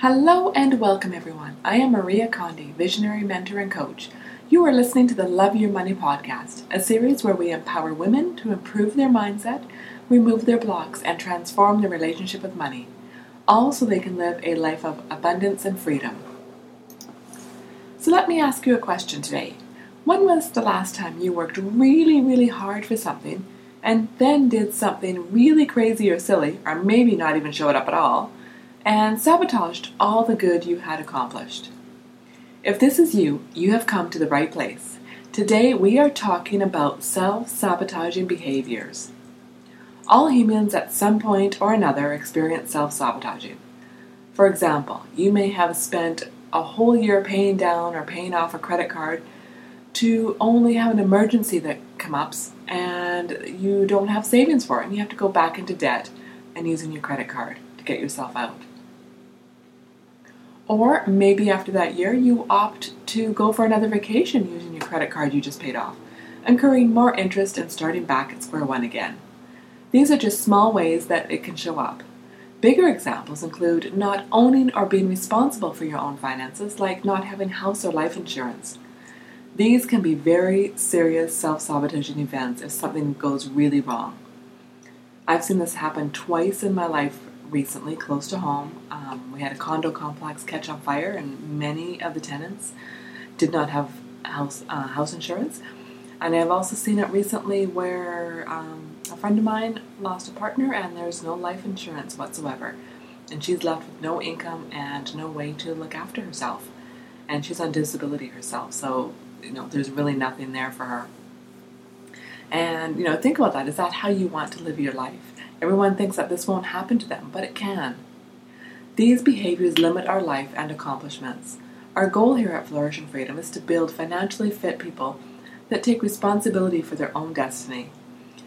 Hello and welcome, everyone. I am Maria Condi, visionary mentor and coach. You are listening to the Love Your Money podcast, a series where we empower women to improve their mindset, remove their blocks, and transform their relationship with money, all so they can live a life of abundance and freedom. So, let me ask you a question today. When was the last time you worked really, really hard for something and then did something really crazy or silly, or maybe not even showed up at all? And sabotaged all the good you had accomplished. If this is you, you have come to the right place. Today we are talking about self sabotaging behaviors. All humans at some point or another experience self sabotaging. For example, you may have spent a whole year paying down or paying off a credit card to only have an emergency that comes up and you don't have savings for it and you have to go back into debt and using your credit card to get yourself out. Or maybe after that year, you opt to go for another vacation using your credit card you just paid off, incurring more interest and starting back at square one again. These are just small ways that it can show up. Bigger examples include not owning or being responsible for your own finances, like not having house or life insurance. These can be very serious self sabotaging events if something goes really wrong. I've seen this happen twice in my life recently close to home. Um, we had a condo complex catch on fire, and many of the tenants did not have house uh, house insurance. And I've also seen it recently where um, a friend of mine lost a partner, and there's no life insurance whatsoever, and she's left with no income and no way to look after herself, and she's on disability herself. So you know, there's really nothing there for her. And you know, think about that. Is that how you want to live your life? Everyone thinks that this won't happen to them, but it can. These behaviors limit our life and accomplishments. Our goal here at Flourish and Freedom is to build financially fit people that take responsibility for their own destiny.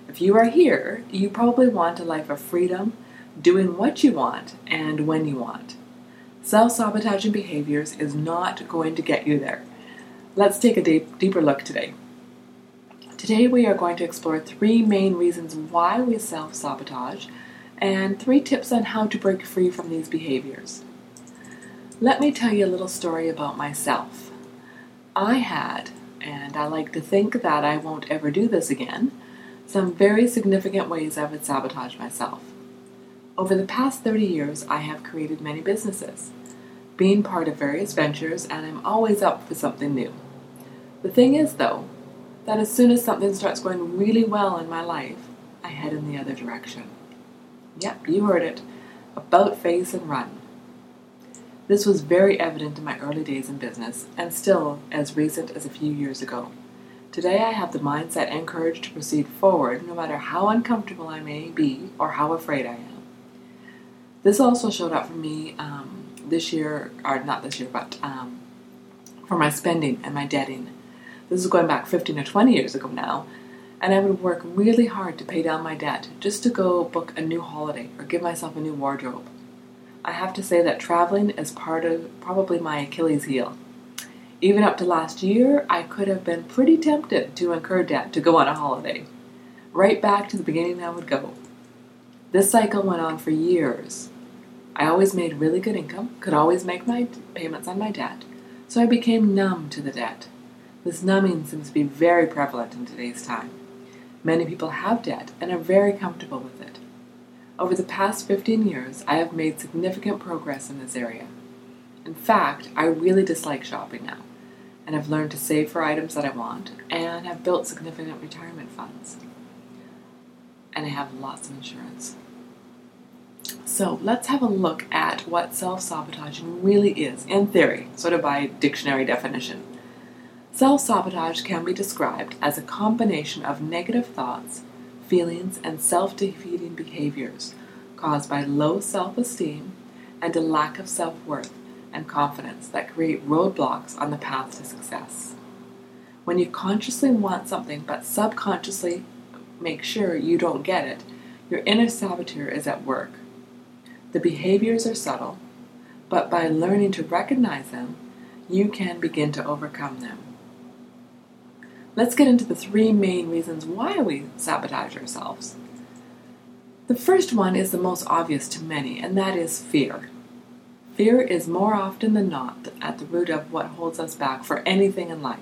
If you are here, you probably want a life of freedom, doing what you want and when you want. Self sabotaging behaviors is not going to get you there. Let's take a deep, deeper look today. Today we are going to explore three main reasons why we self sabotage and three tips on how to break free from these behaviors. Let me tell you a little story about myself. I had, and I like to think that I won't ever do this again, some very significant ways I would sabotage myself. Over the past 30 years, I have created many businesses, being part of various ventures, and I'm always up for something new. The thing is, though, that as soon as something starts going really well in my life, I head in the other direction. Yep, you heard it. About face and run. This was very evident in my early days in business, and still as recent as a few years ago. Today I have the mindset and courage to proceed forward no matter how uncomfortable I may be or how afraid I am. This also showed up for me um, this year, or not this year, but um, for my spending and my debting. This is going back 15 or 20 years ago now. And I would work really hard to pay down my debt just to go book a new holiday or give myself a new wardrobe. I have to say that traveling is part of probably my Achilles heel. Even up to last year, I could have been pretty tempted to incur debt to go on a holiday. Right back to the beginning, I would go. This cycle went on for years. I always made really good income, could always make my payments on my debt, so I became numb to the debt. This numbing seems to be very prevalent in today's time. Many people have debt and are very comfortable with it. Over the past 15 years, I have made significant progress in this area. In fact, I really dislike shopping now, and have learned to save for items that I want, and have built significant retirement funds. And I have lots of insurance. So let's have a look at what self sabotaging really is in theory, sort of by dictionary definition. Self sabotage can be described as a combination of negative thoughts, feelings, and self defeating behaviors caused by low self esteem and a lack of self worth and confidence that create roadblocks on the path to success. When you consciously want something but subconsciously make sure you don't get it, your inner saboteur is at work. The behaviors are subtle, but by learning to recognize them, you can begin to overcome them. Let's get into the three main reasons why we sabotage ourselves. The first one is the most obvious to many, and that is fear. Fear is more often than not at the root of what holds us back for anything in life.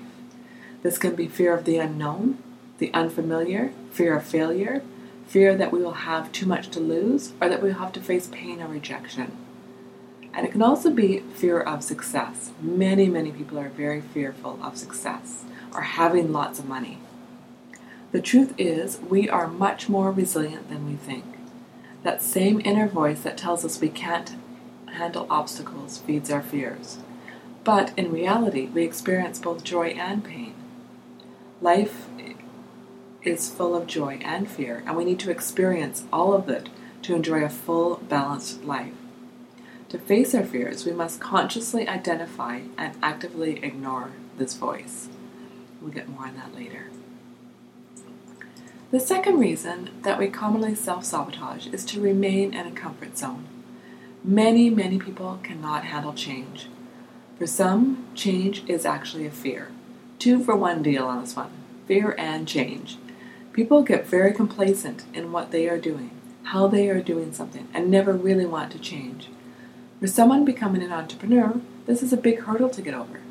This can be fear of the unknown, the unfamiliar, fear of failure, fear that we will have too much to lose, or that we will have to face pain or rejection. And it can also be fear of success. Many, many people are very fearful of success or having lots of money. The truth is, we are much more resilient than we think. That same inner voice that tells us we can't handle obstacles feeds our fears. But in reality, we experience both joy and pain. Life is full of joy and fear, and we need to experience all of it to enjoy a full, balanced life. To face our fears, we must consciously identify and actively ignore this voice. We'll get more on that later. The second reason that we commonly self sabotage is to remain in a comfort zone. Many, many people cannot handle change. For some, change is actually a fear. Two for one deal on this one fear and change. People get very complacent in what they are doing, how they are doing something, and never really want to change. For someone becoming an entrepreneur, this is a big hurdle to get over.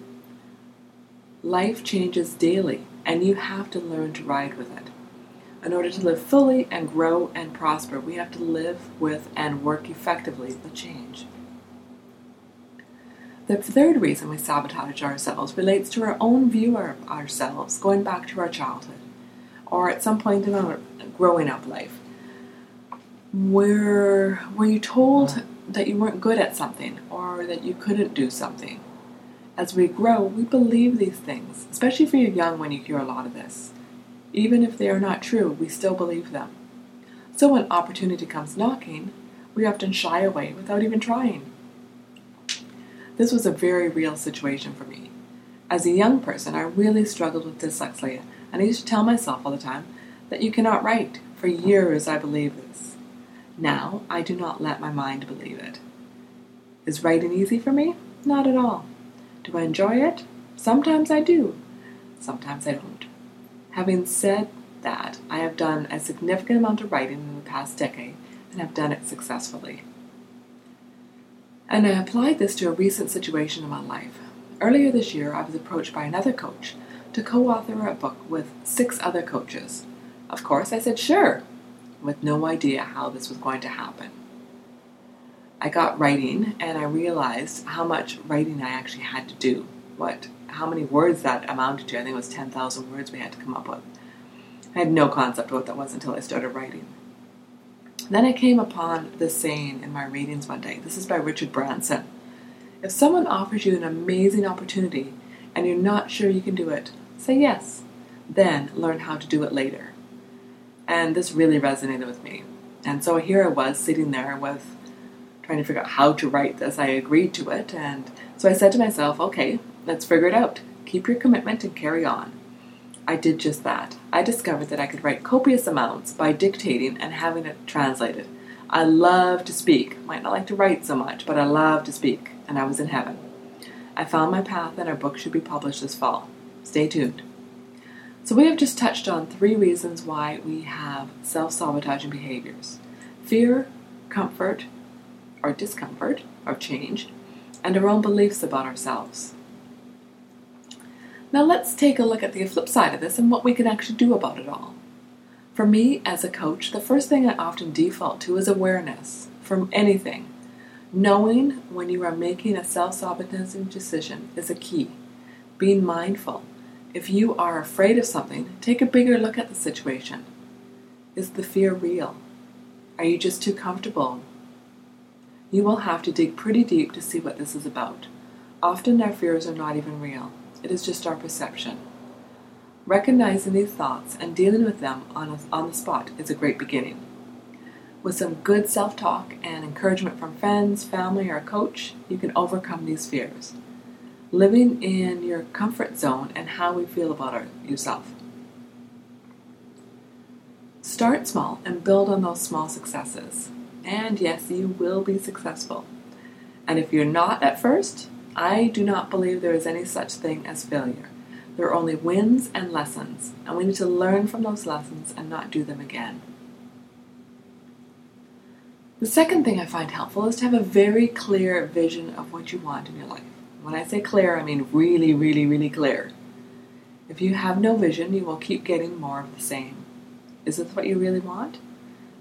Life changes daily, and you have to learn to ride with it. In order to live fully and grow and prosper, we have to live with and work effectively the change. The third reason we sabotage ourselves relates to our own view of ourselves going back to our childhood or at some point in our growing up life. Where were you told that you weren't good at something or that you couldn't do something? As we grow, we believe these things, especially if you're young when you hear a lot of this. Even if they are not true, we still believe them. So when opportunity comes knocking, we often shy away without even trying. This was a very real situation for me. As a young person, I really struggled with dyslexia, and I used to tell myself all the time that you cannot write. For years, I believed this. Now, I do not let my mind believe it. Is writing easy for me? Not at all. Do I enjoy it? Sometimes I do. Sometimes I don't. Having said that, I have done a significant amount of writing in the past decade and have done it successfully. And I applied this to a recent situation in my life. Earlier this year, I was approached by another coach to co author a book with six other coaches. Of course, I said sure, with no idea how this was going to happen. I got writing and I realized how much writing I actually had to do. What how many words that amounted to. I think it was 10,000 words we had to come up with. I had no concept of what that was until I started writing. Then I came upon this saying in my readings one day. This is by Richard Branson. If someone offers you an amazing opportunity and you're not sure you can do it, say yes. Then learn how to do it later. And this really resonated with me. And so here I was sitting there with trying to figure out how to write this. I agreed to it, and so I said to myself, okay, Let's figure it out. Keep your commitment and carry on. I did just that. I discovered that I could write copious amounts by dictating and having it translated. I love to speak. Might not like to write so much, but I love to speak, and I was in heaven. I found my path, and our book should be published this fall. Stay tuned. So, we have just touched on three reasons why we have self sabotaging behaviors fear, comfort, or discomfort, our change, and our own beliefs about ourselves. Now let's take a look at the flip side of this and what we can actually do about it all. For me, as a coach, the first thing I often default to is awareness from anything. Knowing when you are making a self sabotaging decision is a key. Being mindful. If you are afraid of something, take a bigger look at the situation. Is the fear real? Are you just too comfortable? You will have to dig pretty deep to see what this is about. Often our fears are not even real it is just our perception. Recognizing these thoughts and dealing with them on, a, on the spot is a great beginning. With some good self talk and encouragement from friends, family, or a coach, you can overcome these fears. Living in your comfort zone and how we feel about our, yourself. Start small and build on those small successes. And yes, you will be successful. And if you're not at first, I do not believe there is any such thing as failure. There are only wins and lessons, and we need to learn from those lessons and not do them again. The second thing I find helpful is to have a very clear vision of what you want in your life. When I say clear, I mean really, really, really clear. If you have no vision, you will keep getting more of the same. Is this what you really want?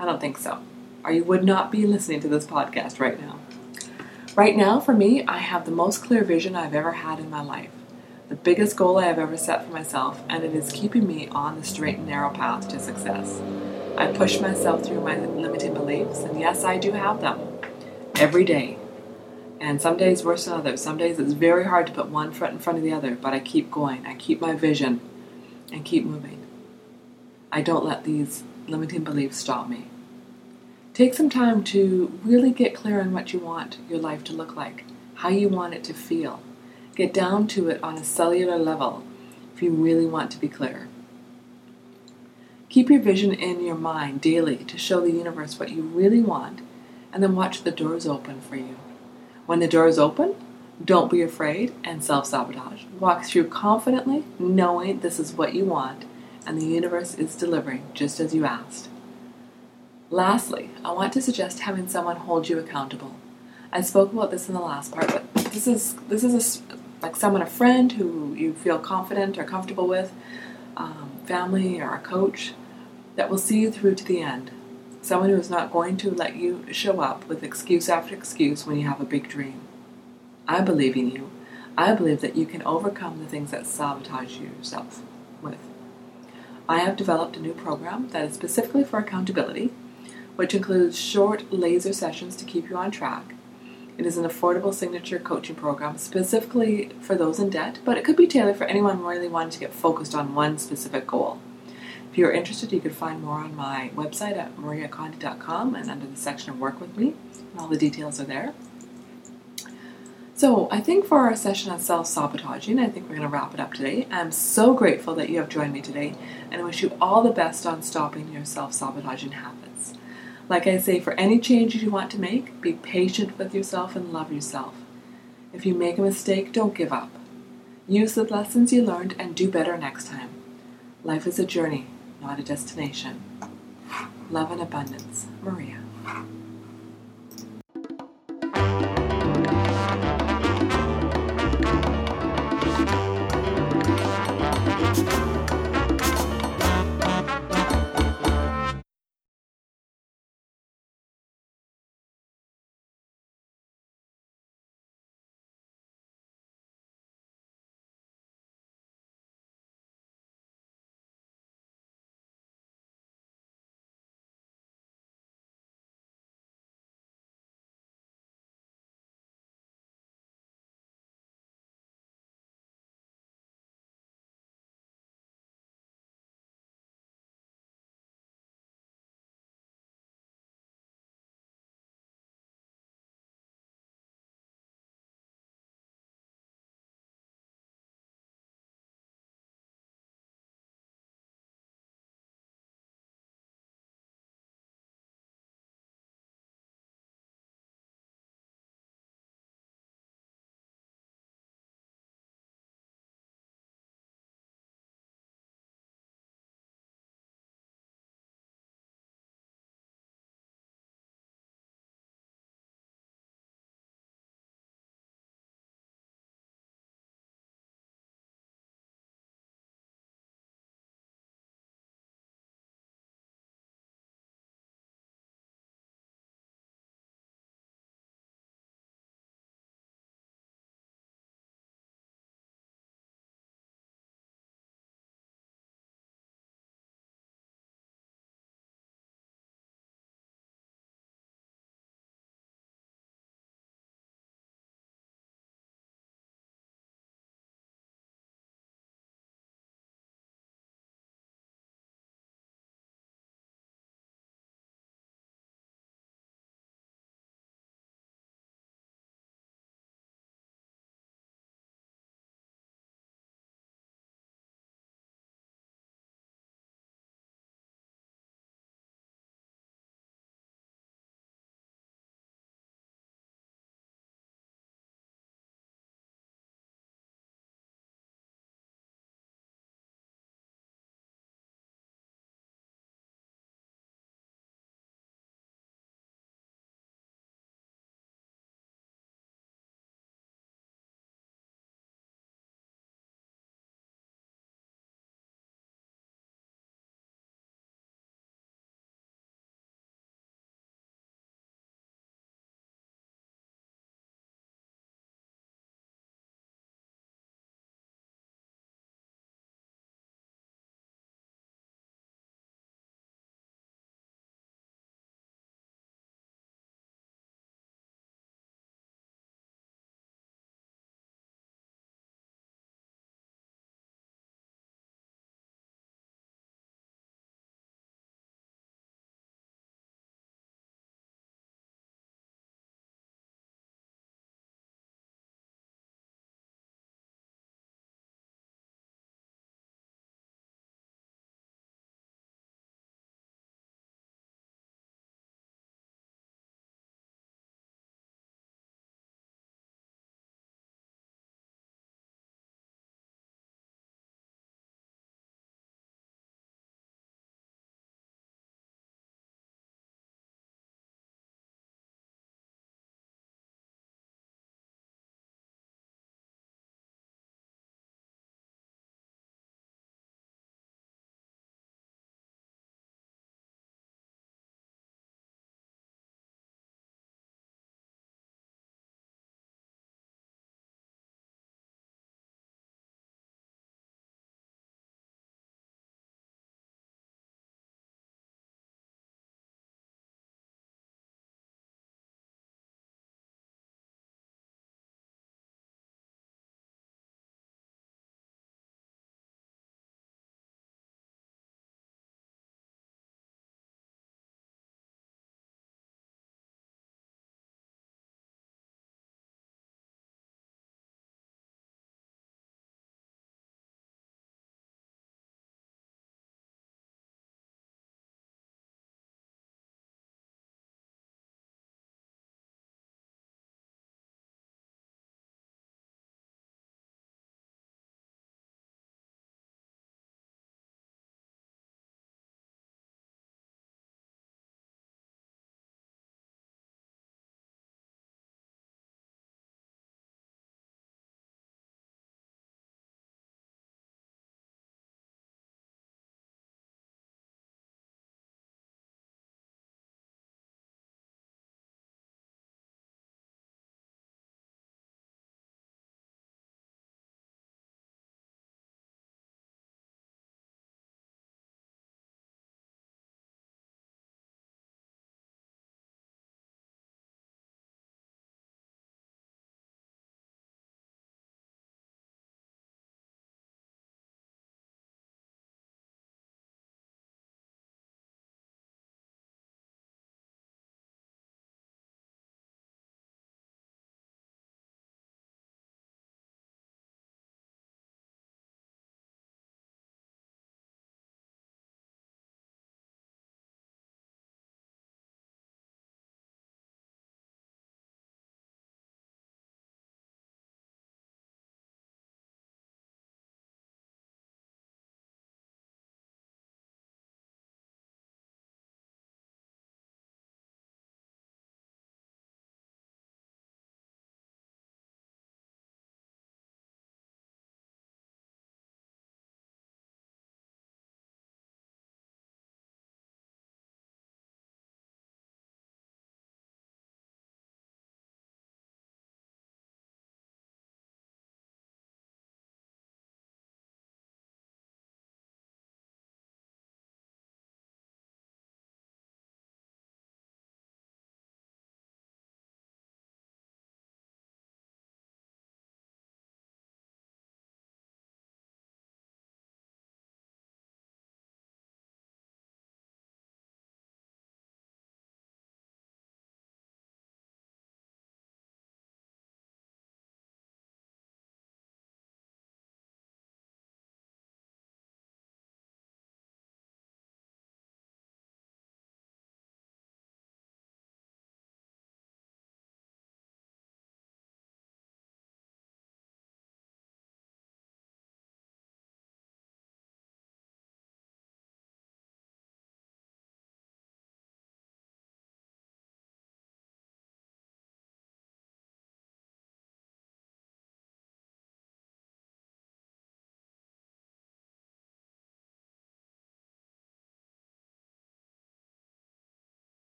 I don't think so. Or you would not be listening to this podcast right now. Right now, for me, I have the most clear vision I've ever had in my life. The biggest goal I have ever set for myself, and it is keeping me on the straight and narrow path to success. I push myself through my limiting beliefs, and yes, I do have them every day. And some days worse than others. Some days it's very hard to put one foot in front of the other, but I keep going. I keep my vision and keep moving. I don't let these limiting beliefs stop me. Take some time to really get clear on what you want your life to look like, how you want it to feel. Get down to it on a cellular level if you really want to be clear. Keep your vision in your mind daily to show the universe what you really want, and then watch the doors open for you. When the doors open, don't be afraid and self sabotage. Walk through confidently, knowing this is what you want, and the universe is delivering just as you asked. Lastly, I want to suggest having someone hold you accountable. I spoke about this in the last part, but this is this is a, like someone, a friend who you feel confident or comfortable with, um, family or a coach that will see you through to the end. Someone who is not going to let you show up with excuse after excuse when you have a big dream. I believe in you. I believe that you can overcome the things that sabotage yourself with. I have developed a new program that is specifically for accountability which includes short laser sessions to keep you on track. It is an affordable signature coaching program specifically for those in debt, but it could be tailored for anyone really wanting to get focused on one specific goal. If you're interested, you can find more on my website at mariacondi.com and under the section of Work with Me, all the details are there. So, I think for our session on self sabotaging, I think we're going to wrap it up today. I'm so grateful that you have joined me today, and I wish you all the best on stopping your self sabotaging habits. Like I say, for any changes you want to make, be patient with yourself and love yourself. If you make a mistake, don't give up. Use the lessons you learned and do better next time. Life is a journey, not a destination. Love and abundance, Maria.